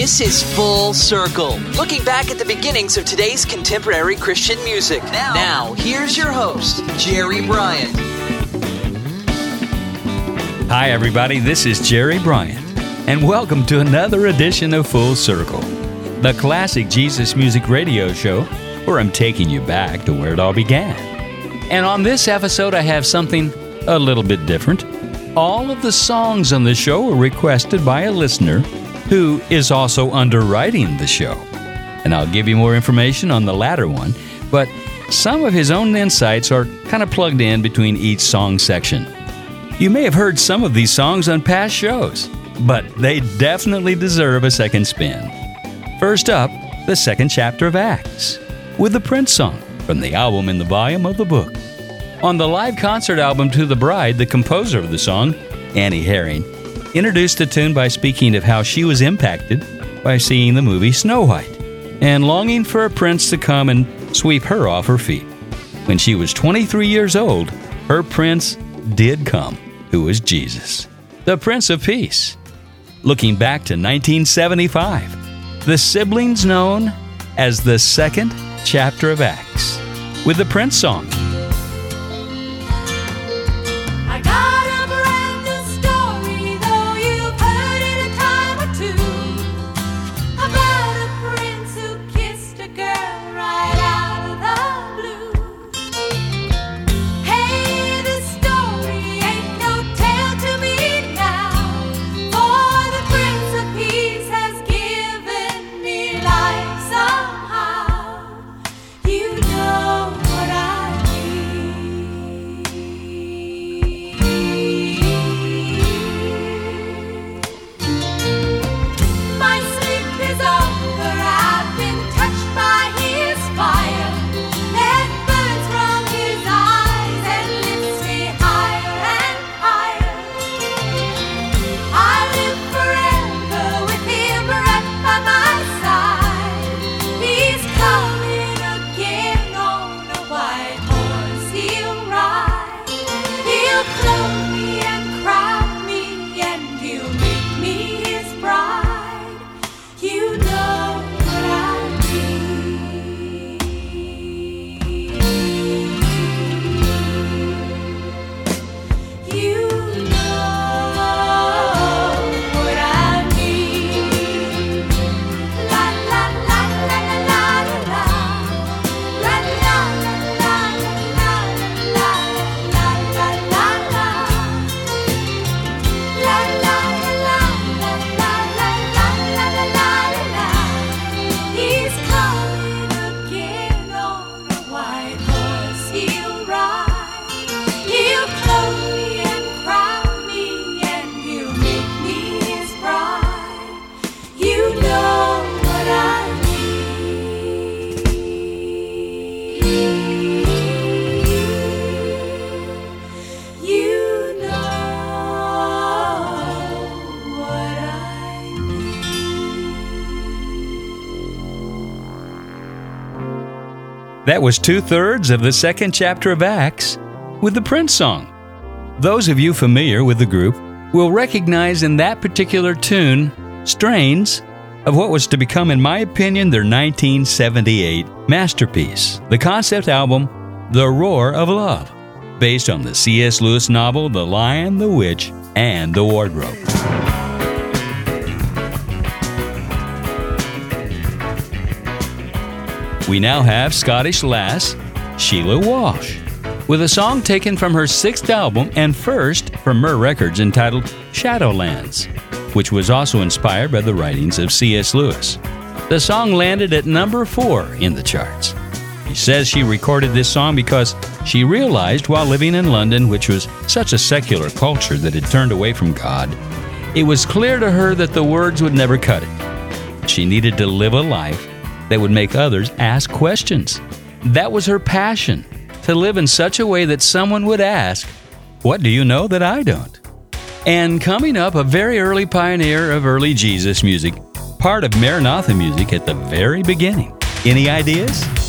This is Full Circle, looking back at the beginnings of today's contemporary Christian music. Now, now here's your host, Jerry Bryant. Hi, everybody. This is Jerry Bryant, and welcome to another edition of Full Circle, the classic Jesus music radio show where I'm taking you back to where it all began. And on this episode, I have something a little bit different. All of the songs on the show were requested by a listener who is also underwriting the show. And I'll give you more information on the latter one, but some of his own insights are kind of plugged in between each song section. You may have heard some of these songs on past shows, but they definitely deserve a second spin. First up, the second chapter of Acts, with the Prince song from the album in the volume of the book. On the live concert album To the Bride, the composer of the song, Annie Herring, introduced the tune by speaking of how she was impacted by seeing the movie Snow White and longing for a prince to come and sweep her off her feet. When she was 23 years old, her prince did come, who was Jesus, the Prince of Peace. Looking back to 1975, the siblings known as the second chapter of Acts, with the Prince song. That was two thirds of the second chapter of Acts with the Prince song. Those of you familiar with the group will recognize in that particular tune strains of what was to become, in my opinion, their 1978 masterpiece, the concept album The Roar of Love, based on the C.S. Lewis novel The Lion, the Witch, and the Wardrobe. We now have Scottish lass Sheila Walsh with a song taken from her sixth album and first from Myrrh Records entitled Shadowlands, which was also inspired by the writings of C.S. Lewis. The song landed at number four in the charts. She says she recorded this song because she realized while living in London, which was such a secular culture that had turned away from God, It was clear to her that the words would never cut it. She needed to live a life that would make others ask questions. That was her passion to live in such a way that someone would ask, What do you know that I don't? And coming up, a very early pioneer of early Jesus music, part of Maranatha music at the very beginning. Any ideas?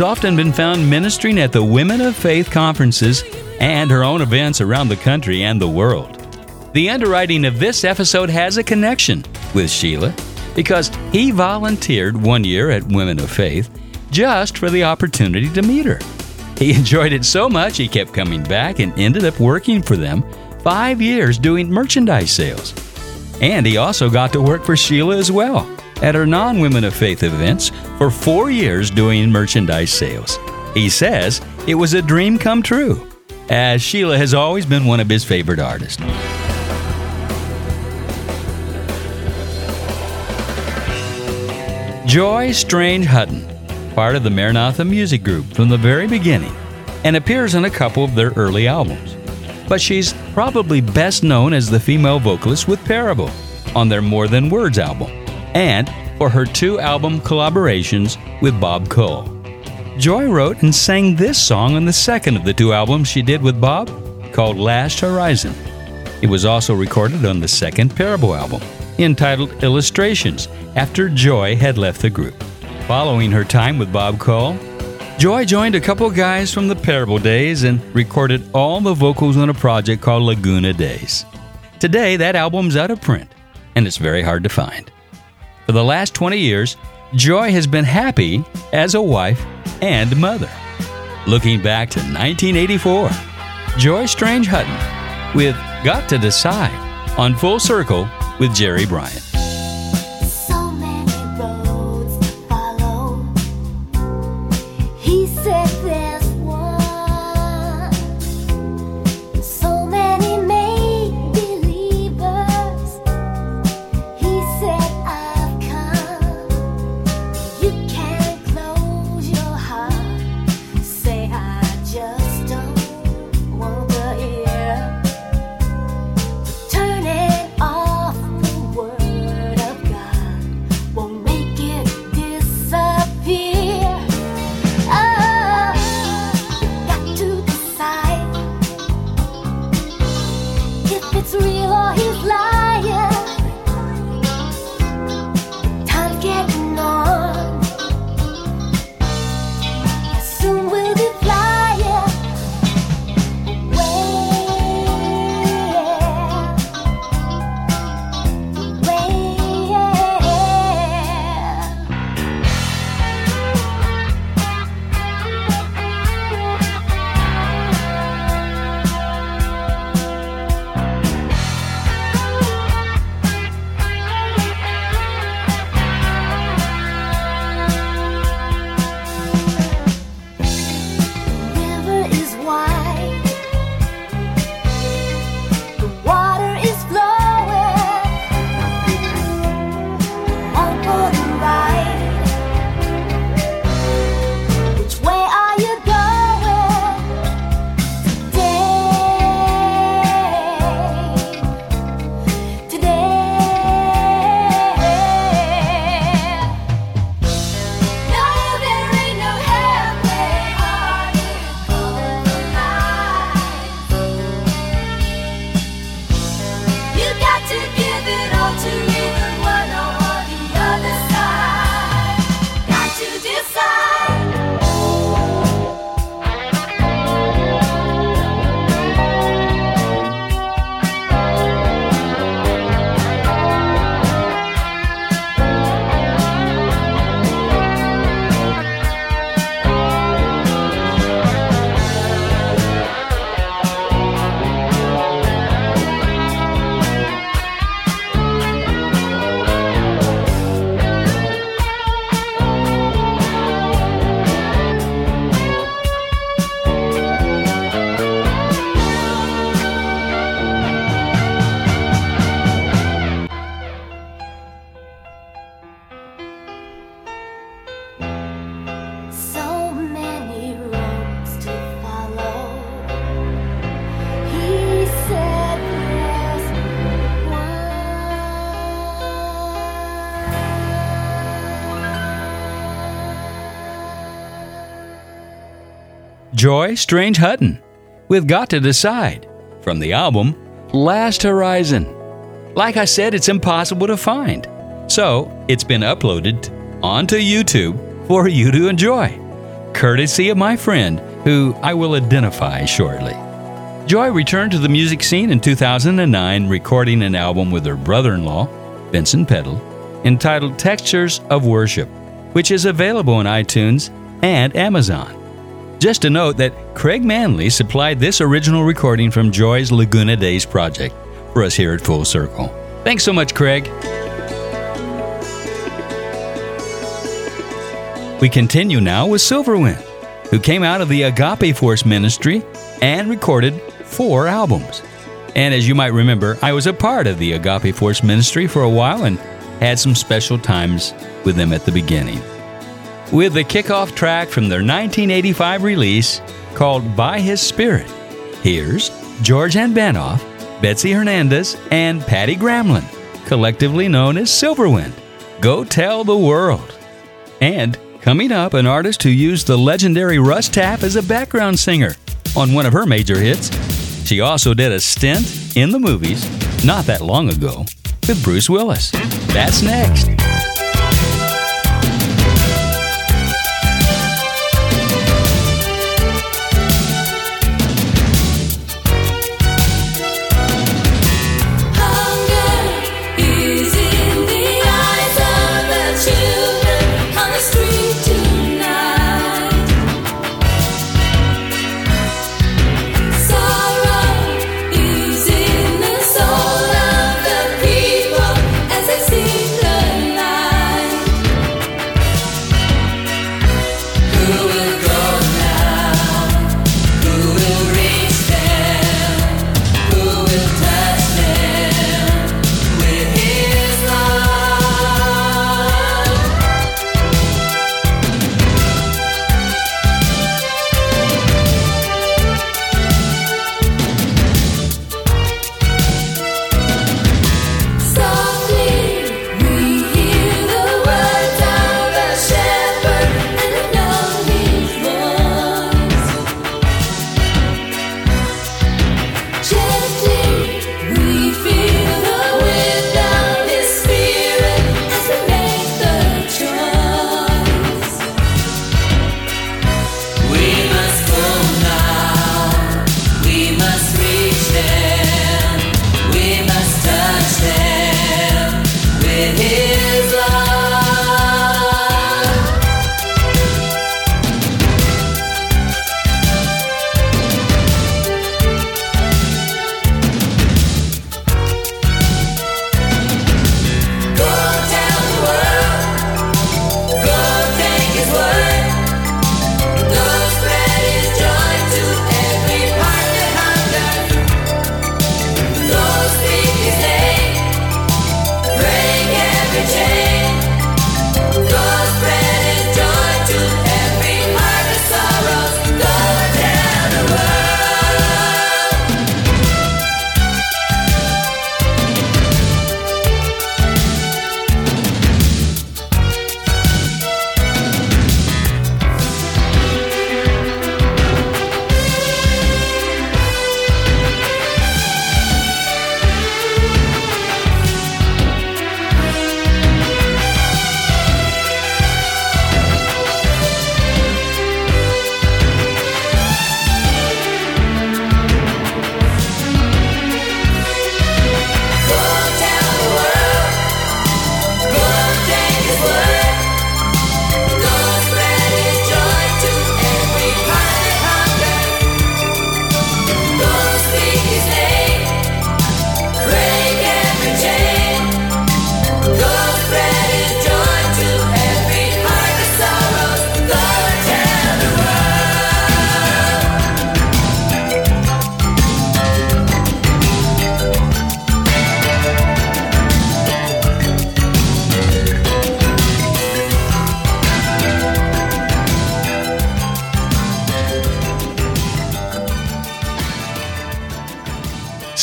Often been found ministering at the Women of Faith conferences and her own events around the country and the world. The underwriting of this episode has a connection with Sheila because he volunteered one year at Women of Faith just for the opportunity to meet her. He enjoyed it so much he kept coming back and ended up working for them five years doing merchandise sales. And he also got to work for Sheila as well at her non Women of Faith events for four years doing merchandise sales. He says it was a dream come true, as Sheila has always been one of his favorite artists. Joy Strange Hutton, part of the Maranatha Music Group from the very beginning, and appears on a couple of their early albums. But she's probably best known as the female vocalist with Parable on their More Than Words album, and for her two album collaborations with Bob Cole. Joy wrote and sang this song on the second of the two albums she did with Bob, called Last Horizon. It was also recorded on the second Parable album, entitled Illustrations, after Joy had left the group. Following her time with Bob Cole, Joy joined a couple guys from the Parable days and recorded all the vocals on a project called Laguna Days. Today, that album's out of print, and it's very hard to find. For the last 20 years, Joy has been happy as a wife and mother. Looking back to 1984, Joy Strange Hutton with Got to Decide on Full Circle with Jerry Bryant. Joy Strange Hutton with Got to Decide from the album Last Horizon. Like I said, it's impossible to find. So it's been uploaded onto YouTube for you to enjoy, courtesy of my friend who I will identify shortly. Joy returned to the music scene in 2009, recording an album with her brother in law, Vincent Peddle, entitled Textures of Worship, which is available on iTunes and Amazon. Just to note that Craig Manley supplied this original recording from Joy's Laguna Days project for us here at Full Circle. Thanks so much, Craig. We continue now with Silverwind, who came out of the Agape Force ministry and recorded four albums. And as you might remember, I was a part of the Agape Force ministry for a while and had some special times with them at the beginning. With the kickoff track from their 1985 release called By His Spirit, here's George Ann Banoff, Betsy Hernandez, and Patty Gramlin, collectively known as Silverwind. Go tell the world. And Coming up, an artist who used the legendary Russ Taff as a background singer on one of her major hits. She also did a stint in the movies not that long ago with Bruce Willis. That's next.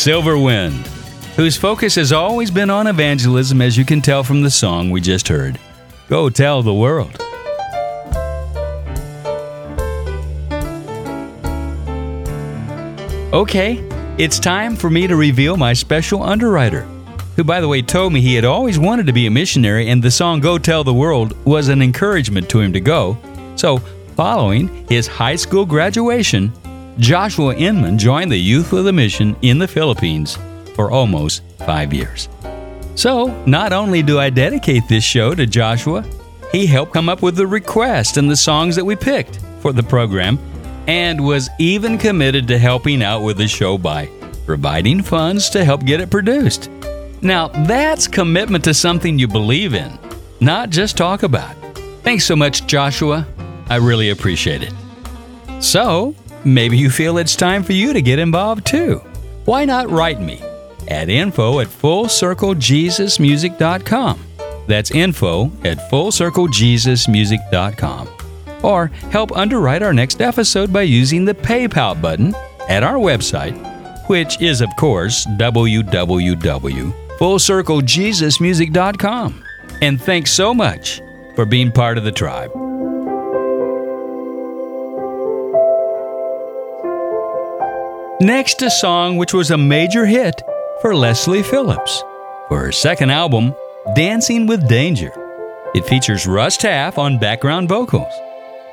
Silver Wind, whose focus has always been on evangelism, as you can tell from the song we just heard. Go tell the world. Okay, it's time for me to reveal my special underwriter, who, by the way, told me he had always wanted to be a missionary and the song Go Tell the World was an encouragement to him to go. So, following his high school graduation, Joshua Inman joined the Youth with the Mission in the Philippines for almost five years. So, not only do I dedicate this show to Joshua, he helped come up with the request and the songs that we picked for the program and was even committed to helping out with the show by providing funds to help get it produced. Now, that's commitment to something you believe in, not just talk about. Thanks so much, Joshua. I really appreciate it. So, maybe you feel it's time for you to get involved too. Why not write me at info at fullcirclejesusmusic.com. That's info at fullcirclejesusmusic.com. Or help underwrite our next episode by using the PayPal button at our website, which is, of course, www.fullcirclejesusmusic.com. And thanks so much for being part of the tribe. Next, a song which was a major hit for Leslie Phillips for her second album, Dancing with Danger. It features Russ Taff on background vocals.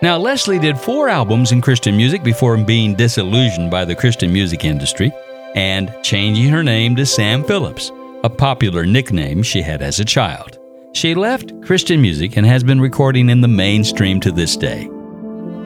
Now, Leslie did four albums in Christian music before being disillusioned by the Christian music industry and changing her name to Sam Phillips, a popular nickname she had as a child. She left Christian music and has been recording in the mainstream to this day.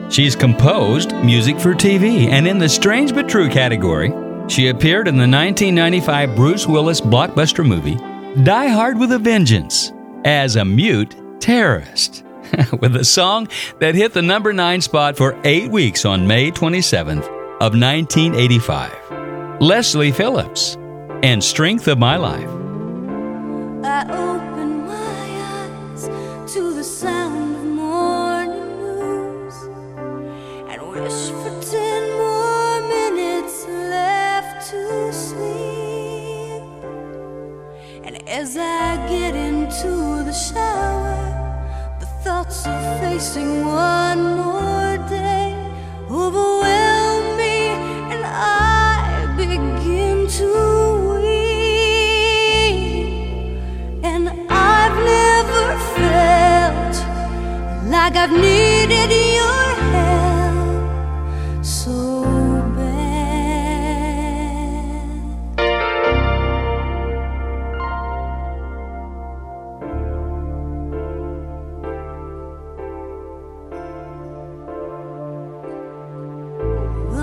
She's composed music for TV, and in the Strange But True category, she appeared in the 1995 Bruce Willis blockbuster movie Die Hard with a Vengeance as a mute terrorist, with a song that hit the number 9 spot for 8 weeks on May 27th of 1985. Leslie Phillips and Strength of My Life. I open my eyes to the sound wish for ten more minutes left to sleep. And as I get into the shower, the thoughts of facing one more day overwhelm me, and I begin to weep. And I've never felt like I've needed your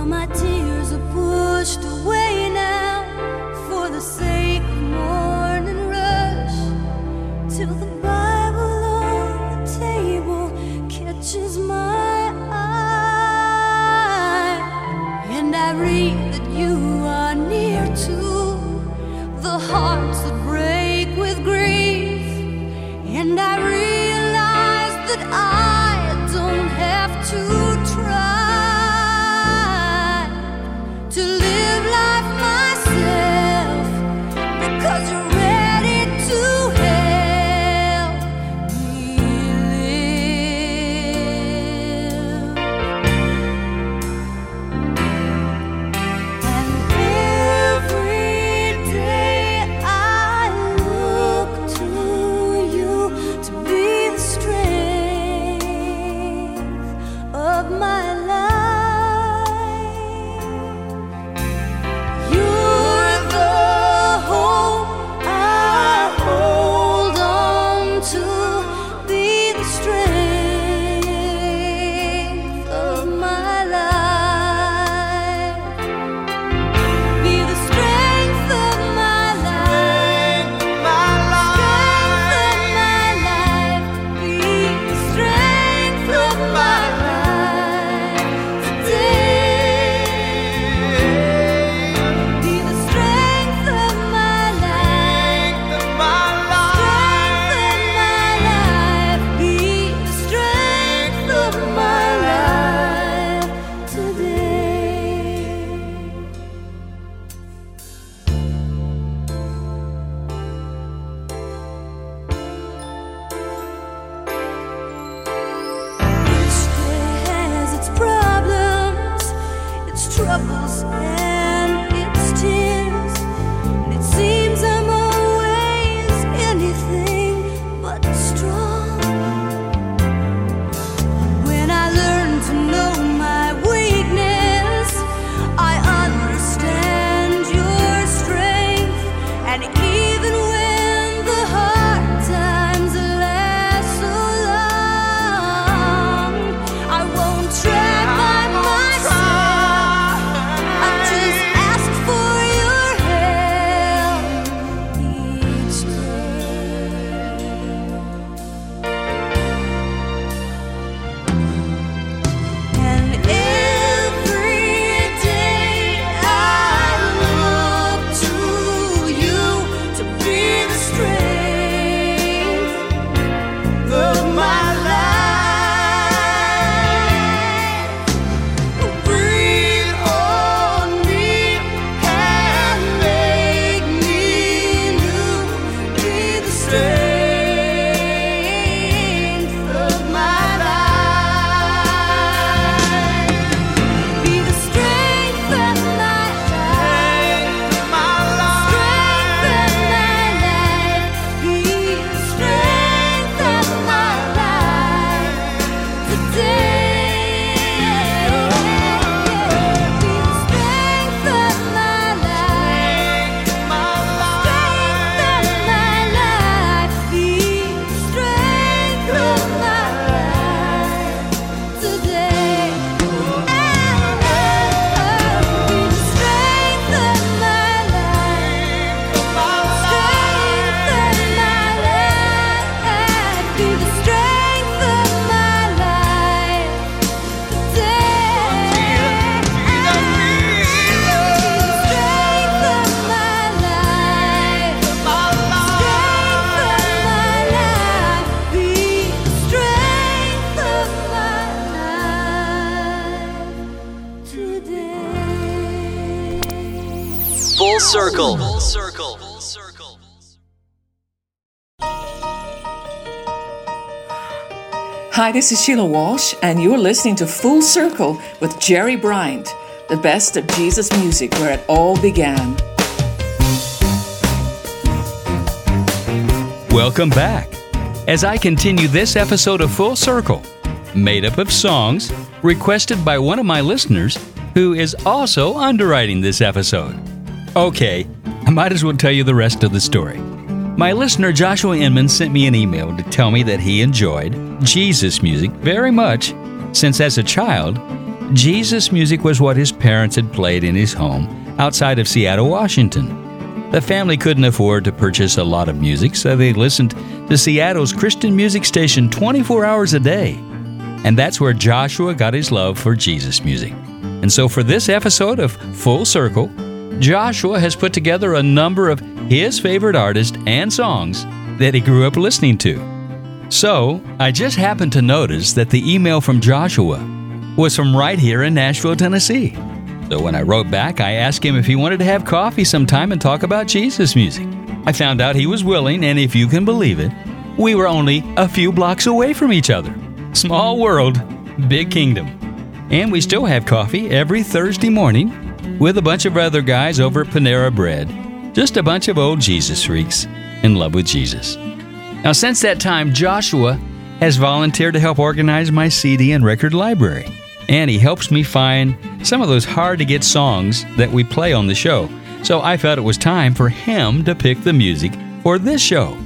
my tears are pushed away Hi, this is Sheila Walsh, and you're listening to Full Circle with Jerry Bryant, the best of Jesus music where it all began. Welcome back. As I continue this episode of Full Circle, made up of songs requested by one of my listeners who is also underwriting this episode. Okay, I might as well tell you the rest of the story. My listener Joshua Inman sent me an email to tell me that he enjoyed Jesus music very much, since as a child, Jesus music was what his parents had played in his home outside of Seattle, Washington. The family couldn't afford to purchase a lot of music, so they listened to Seattle's Christian music station 24 hours a day. And that's where Joshua got his love for Jesus music. And so for this episode of Full Circle, Joshua has put together a number of his favorite artist and songs that he grew up listening to. So, I just happened to notice that the email from Joshua was from right here in Nashville, Tennessee. So, when I wrote back, I asked him if he wanted to have coffee sometime and talk about Jesus music. I found out he was willing, and if you can believe it, we were only a few blocks away from each other. Small world, big kingdom. And we still have coffee every Thursday morning with a bunch of other guys over at Panera Bread. Just a bunch of old Jesus freaks in love with Jesus. Now, since that time, Joshua has volunteered to help organize my CD and record library. And he helps me find some of those hard to get songs that we play on the show. So I felt it was time for him to pick the music for this show.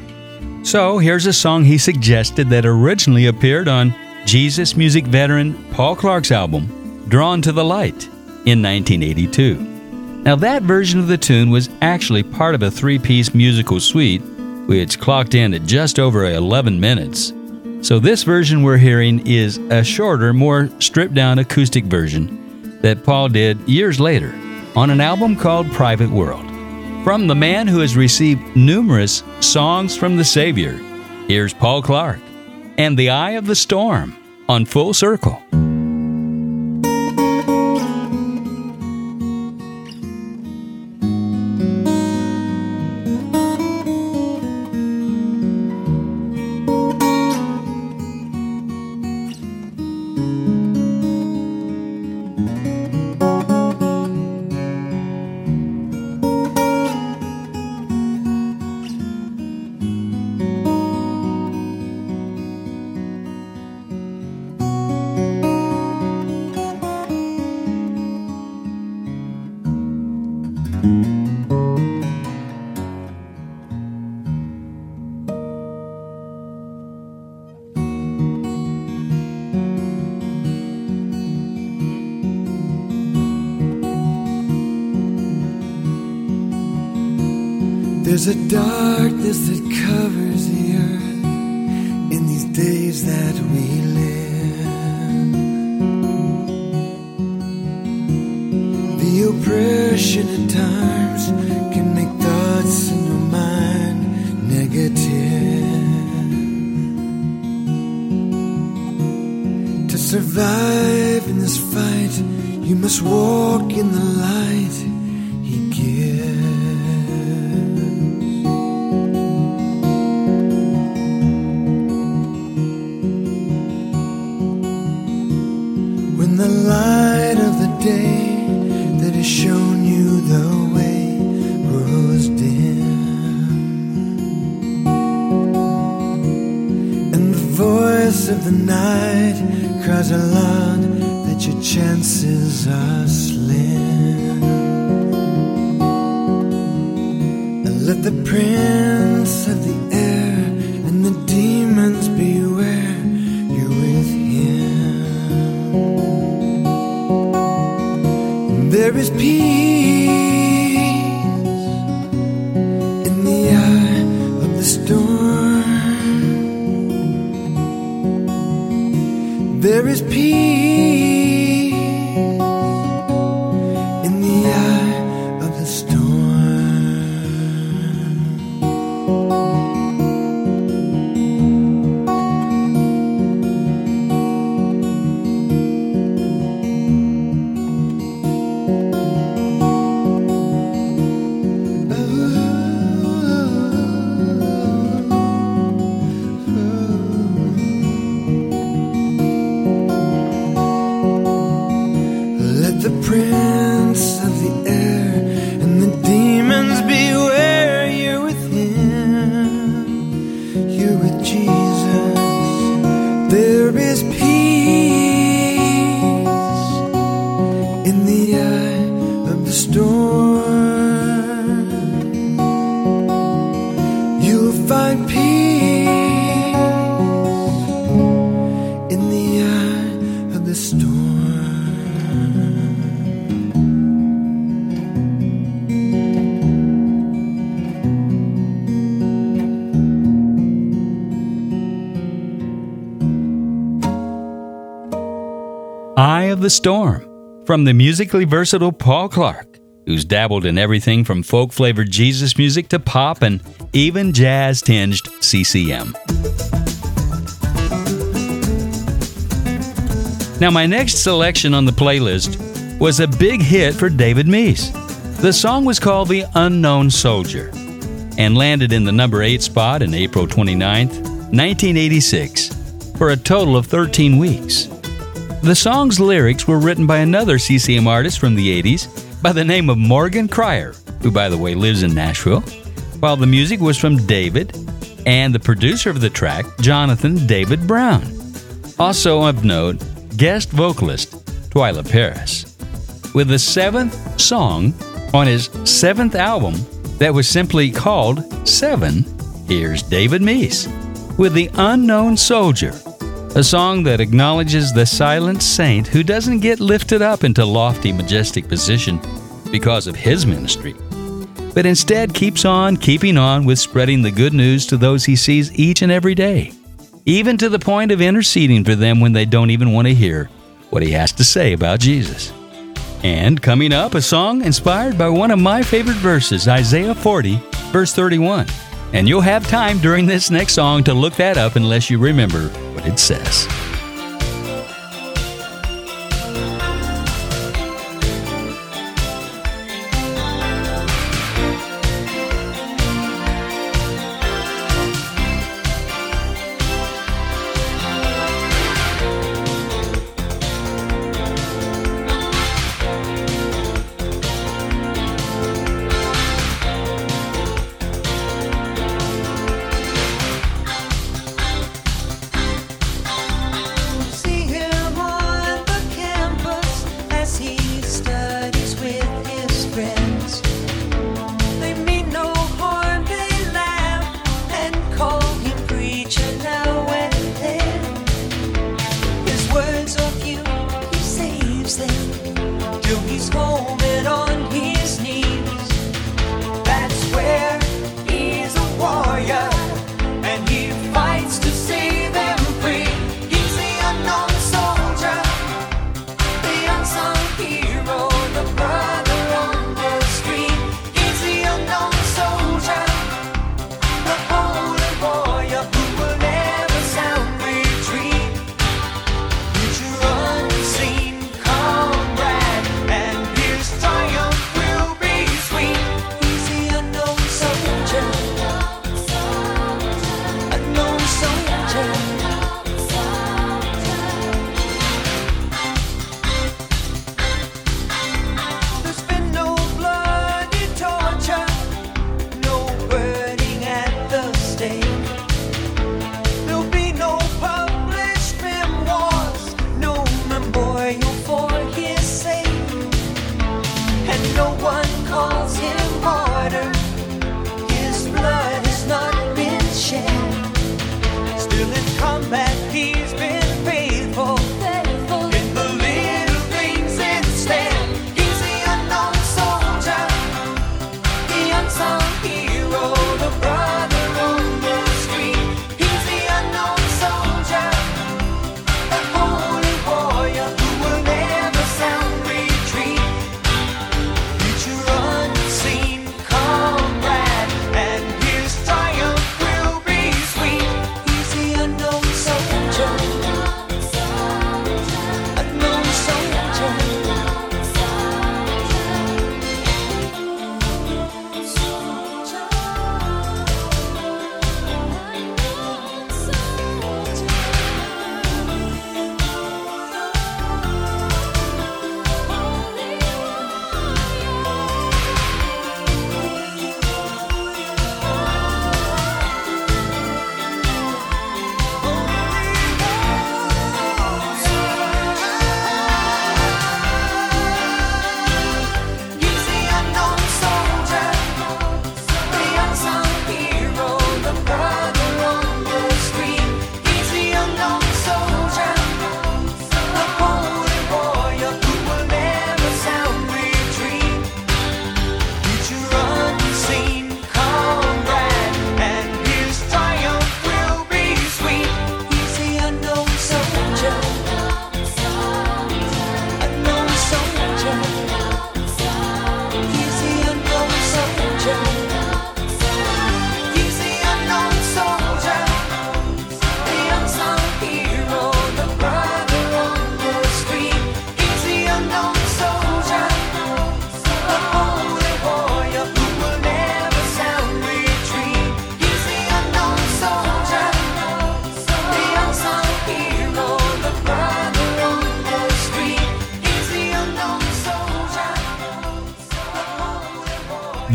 So here's a song he suggested that originally appeared on Jesus music veteran Paul Clark's album, Drawn to the Light in 1982. Now, that version of the tune was actually part of a three piece musical suite, which clocked in at just over 11 minutes. So, this version we're hearing is a shorter, more stripped down acoustic version that Paul did years later on an album called Private World. From the man who has received numerous songs from the Savior, here's Paul Clark and The Eye of the Storm on Full Circle. There's a darkness that covers the earth in these days that we live. Oppression at times can make thoughts in your mind negative. To survive in this fight, you must walk in the light the storm. The Storm from the musically versatile Paul Clark, who's dabbled in everything from folk flavored Jesus music to pop and even jazz tinged CCM. Now, my next selection on the playlist was a big hit for David Meece. The song was called The Unknown Soldier and landed in the number 8 spot in April 29, 1986, for a total of 13 weeks. The song's lyrics were written by another CCM artist from the 80s by the name of Morgan Cryar, who, by the way, lives in Nashville, while the music was from David and the producer of the track, Jonathan David Brown. Also of note, guest vocalist Twila Paris. With the seventh song on his seventh album that was simply called Seven, here's David Meece with The Unknown Soldier, a song that acknowledges the silent saint who doesn't get lifted up into lofty, majestic position because of his ministry, but instead keeps on keeping on with spreading the good news to those he sees each and every day, even to the point of interceding for them when they don't even want to hear what he has to say about Jesus. And coming up, a song inspired by one of my favorite verses, Isaiah 40, verse 31. And you'll have time during this next song to look that up unless you remember what it says.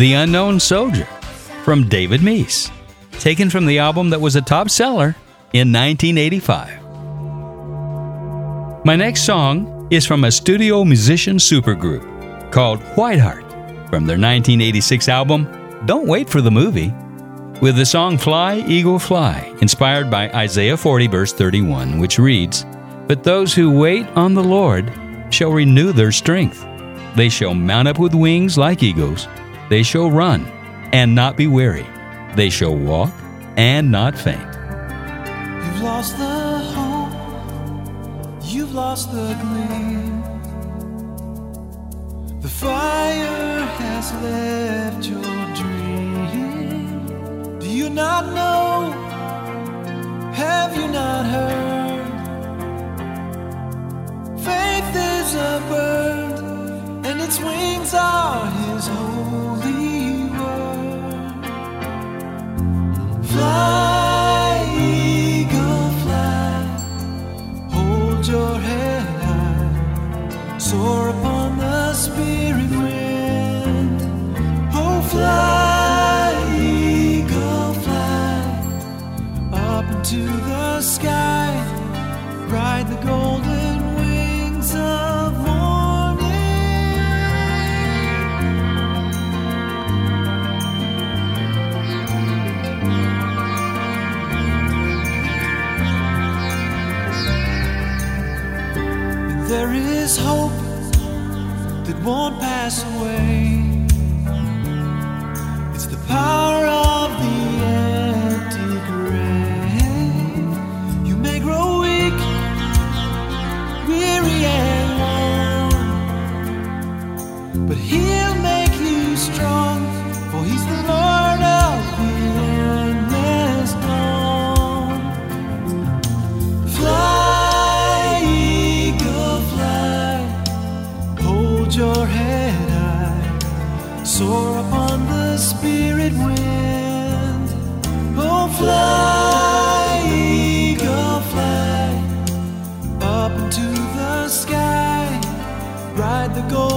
The Unknown Soldier from David Meece, taken from the album that was a top seller in 1985. My next song is from a studio musician supergroup called Whiteheart from their 1986 album Don't Wait for the Movie, with the song Fly, Eagle, Fly, inspired by Isaiah 40, verse 31, which reads, But those who wait on the Lord shall renew their strength. They shall mount up with wings like eagles. They shall run and not be weary. They shall walk and not faint. You've lost the hope, you've lost the gleam. The fire has left your dream. Do you not know? Have you not heard? Faith is a bird, and its wings are his holy word. Fly, eagle, fly. Hold your head high. Soar upon the spirit wind. Oh, fly, eagle, fly. Up into the sky. Ride the golden is hope that won't pass away. It's the power the golden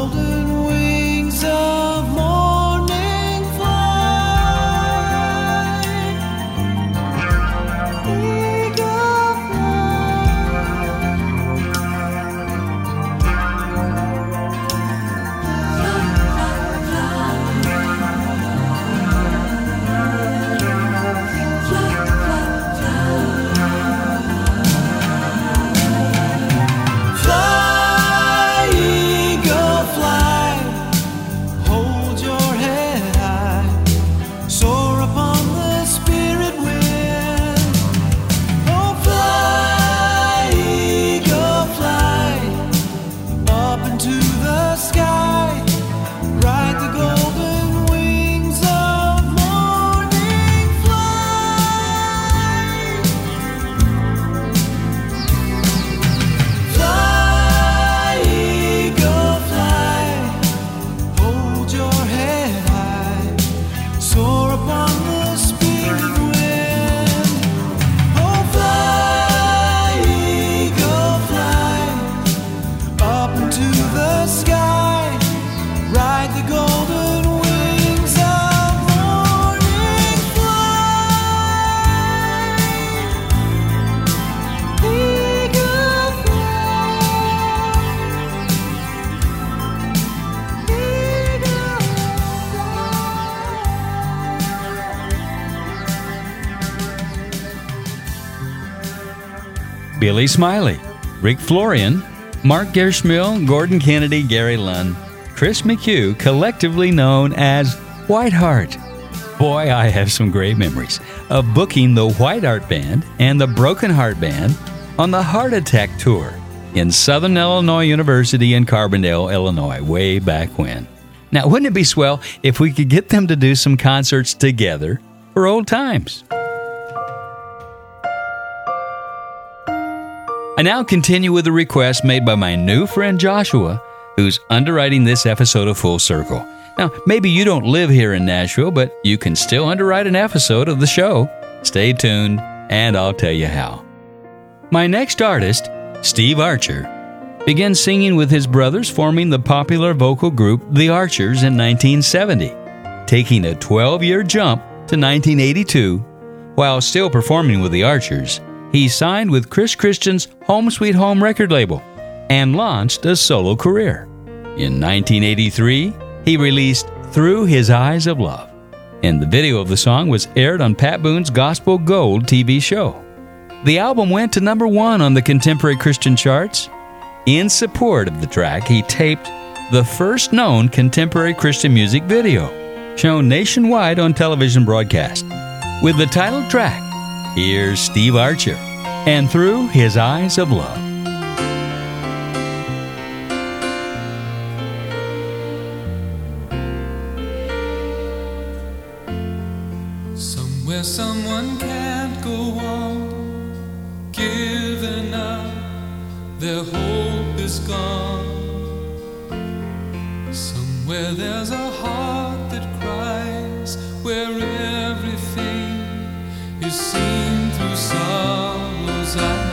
Billy Smiley, Rick Florian, Mark Gersmehl, Gordon Kennedy, Gary Lunn, Chris McHugh, collectively known as Whiteheart. Boy, I have some great memories of booking the White Heart Band and the Broken Heart Band on the Heart Attack Tour in Southern Illinois University in Carbondale, Illinois, way back when. Now, wouldn't it be swell if we could get them to do some concerts together for old times? I now continue with a request made by my new friend Joshua, who's underwriting this episode of Full Circle. Now, maybe you don't live here in Nashville, but you can still underwrite an episode of the show. Stay tuned, and I'll tell you how. My next artist, Steve Archer, began singing with his brothers, forming the popular vocal group The Archers in 1970. taking a 12 year jump to 1982. While still performing with the Archers, he signed with Chris Christian's Home Sweet Home record label and launched a solo career. In 1983, he released Through His Eyes of Love, and the video of the song was aired on Pat Boone's Gospel Gold TV show. The album went to number one on the contemporary Christian charts. In support of the track, he taped the first known contemporary Christian music video, shown nationwide on television broadcast. With the title track, here's Steve Archer and Through His Eyes of Love. Somewhere someone can't go on, giving up, their hope is gone. Somewhere there's a heart that cries, where is seen through sorrow's eyes.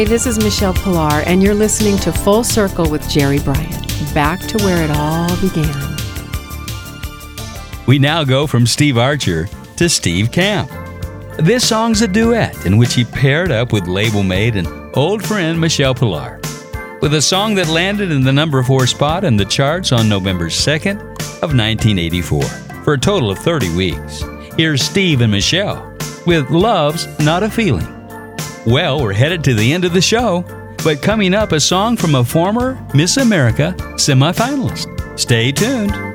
Hey, this is Michele Pillar, and you're listening to Full Circle with Jerry Bryant. Back to where it all began. We now go from Steve Archer to Steve Camp. This song's a duet in which he paired up with label mate and old friend Michele Pillar, with a song that landed in the number four spot in the charts on November 2nd of 1984 for a total of 30 weeks. Here's Steve and Michelle with Love's Not a Feeling. Well, we're headed to the end of the show, but coming up, a song from a former Miss America semifinalist. Stay tuned.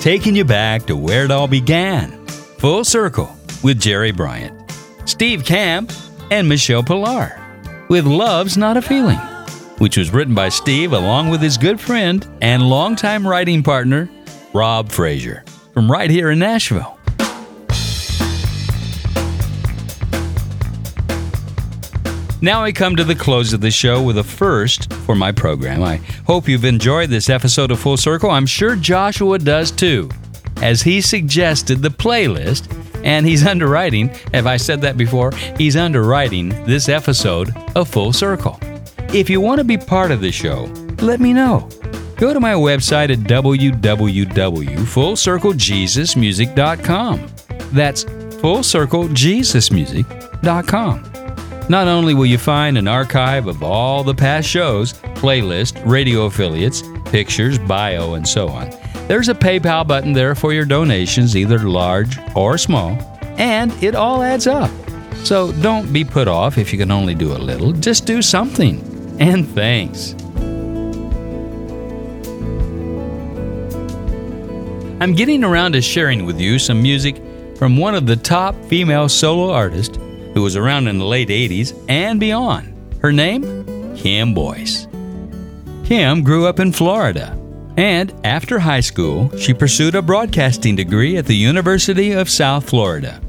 Taking you back to where it all began. Full Circle with Jerry Bryant, Steve Camp, and Michele Pillar with Love's Not a Feeling, which was written by Steve along with his good friend and longtime writing partner, Rob Frazier, from right here in Nashville. Now I come to the close of the show with a first for my program. I hope you've enjoyed this episode of Full Circle. I'm sure Joshua does too, as he suggested the playlist and he's underwriting, have I said that before? He's underwriting this episode of Full Circle. If you want to be part of the show, let me know. Go to my website at www.fullcirclejesusmusic.com. That's fullcirclejesusmusic.com. Not only will you find an archive of all the past shows, playlist, radio affiliates, pictures, bio, and so on, there's a PayPal button there for your donations, either large or small, and it all adds up. So don't be put off if you can only do a little. Just do something. And thanks. I'm getting around to sharing with you some music from one of the top female solo artists who was around in the late 80s and beyond. Her name? Kim Boyce. Kim grew up in Florida And after high school, she pursued a broadcasting degree at the University of South Florida.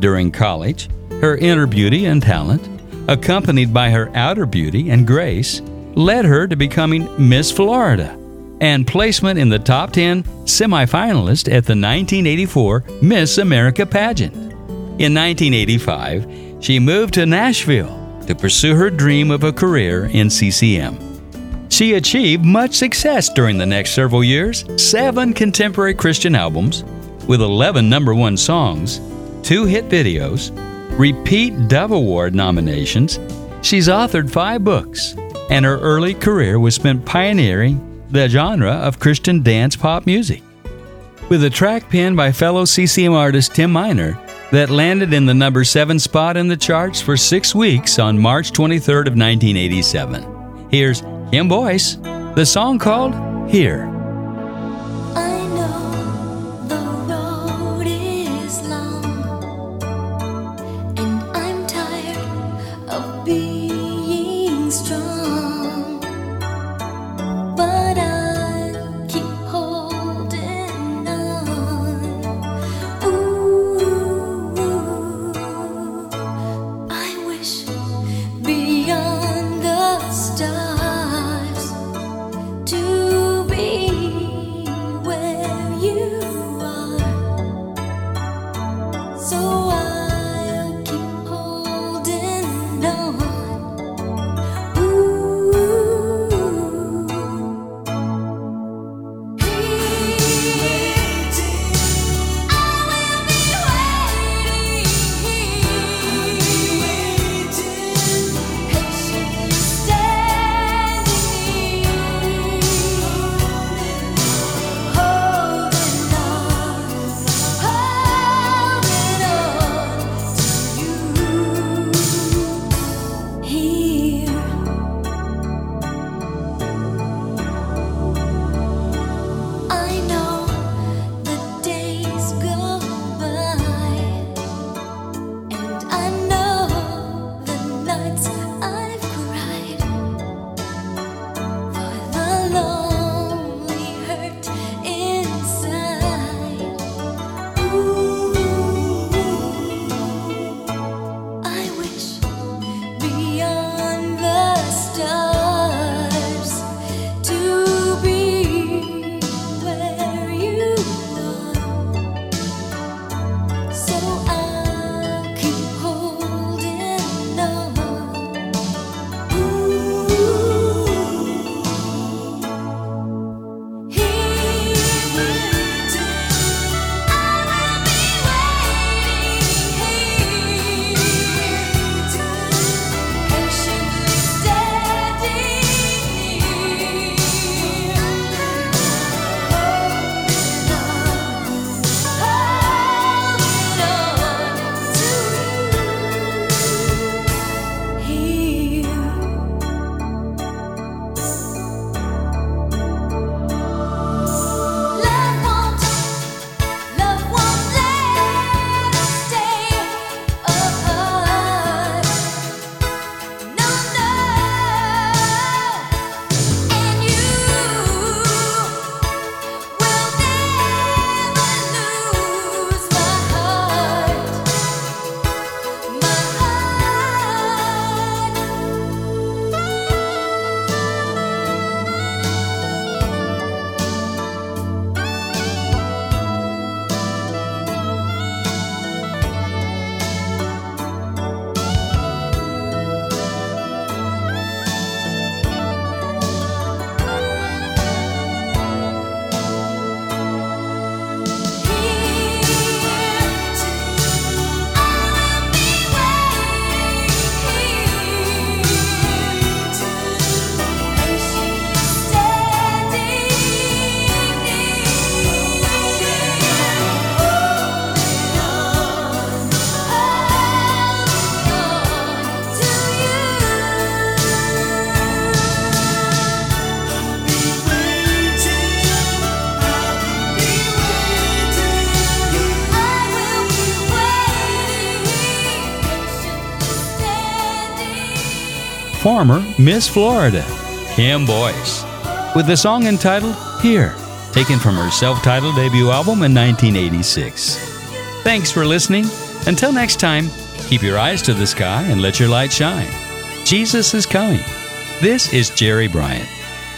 During college, her inner beauty and talent, accompanied by her outer beauty and grace, led her to becoming Miss Florida and placement in the top 10 semifinalist at the 1984 Miss America pageant. In 1985, she moved to Nashville to pursue her dream of a career in CCM. She achieved much success during the next several years seven contemporary Christian albums, with 11 number one songs, two hit videos, repeat Dove Award nominations. She's authored five books, and her early career was spent pioneering the genre of Christian dance pop music. With a track penned by fellow CCM artist Tim Miner that landed in the number 7 spot in the charts for 6 weeks on March 23rd of 1987. Here's Kim Boyce, the song called Here. Miss Florida, Kim Boyce, with the song entitled Here, taken from her self titled debut album in 1986. Thanks for listening. Until next time, keep your eyes to the sky and let your light shine. Jesus is coming. This is Jerry Bryant.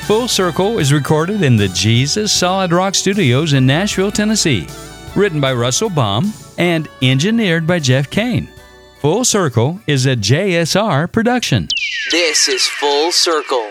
Full Circle is recorded in the Jesus Solid Rock Studios in Nashville, Tennessee. Written by Russell Baum and engineered by Jeff Kane. Full Circle is a JSR production. This is Full Circle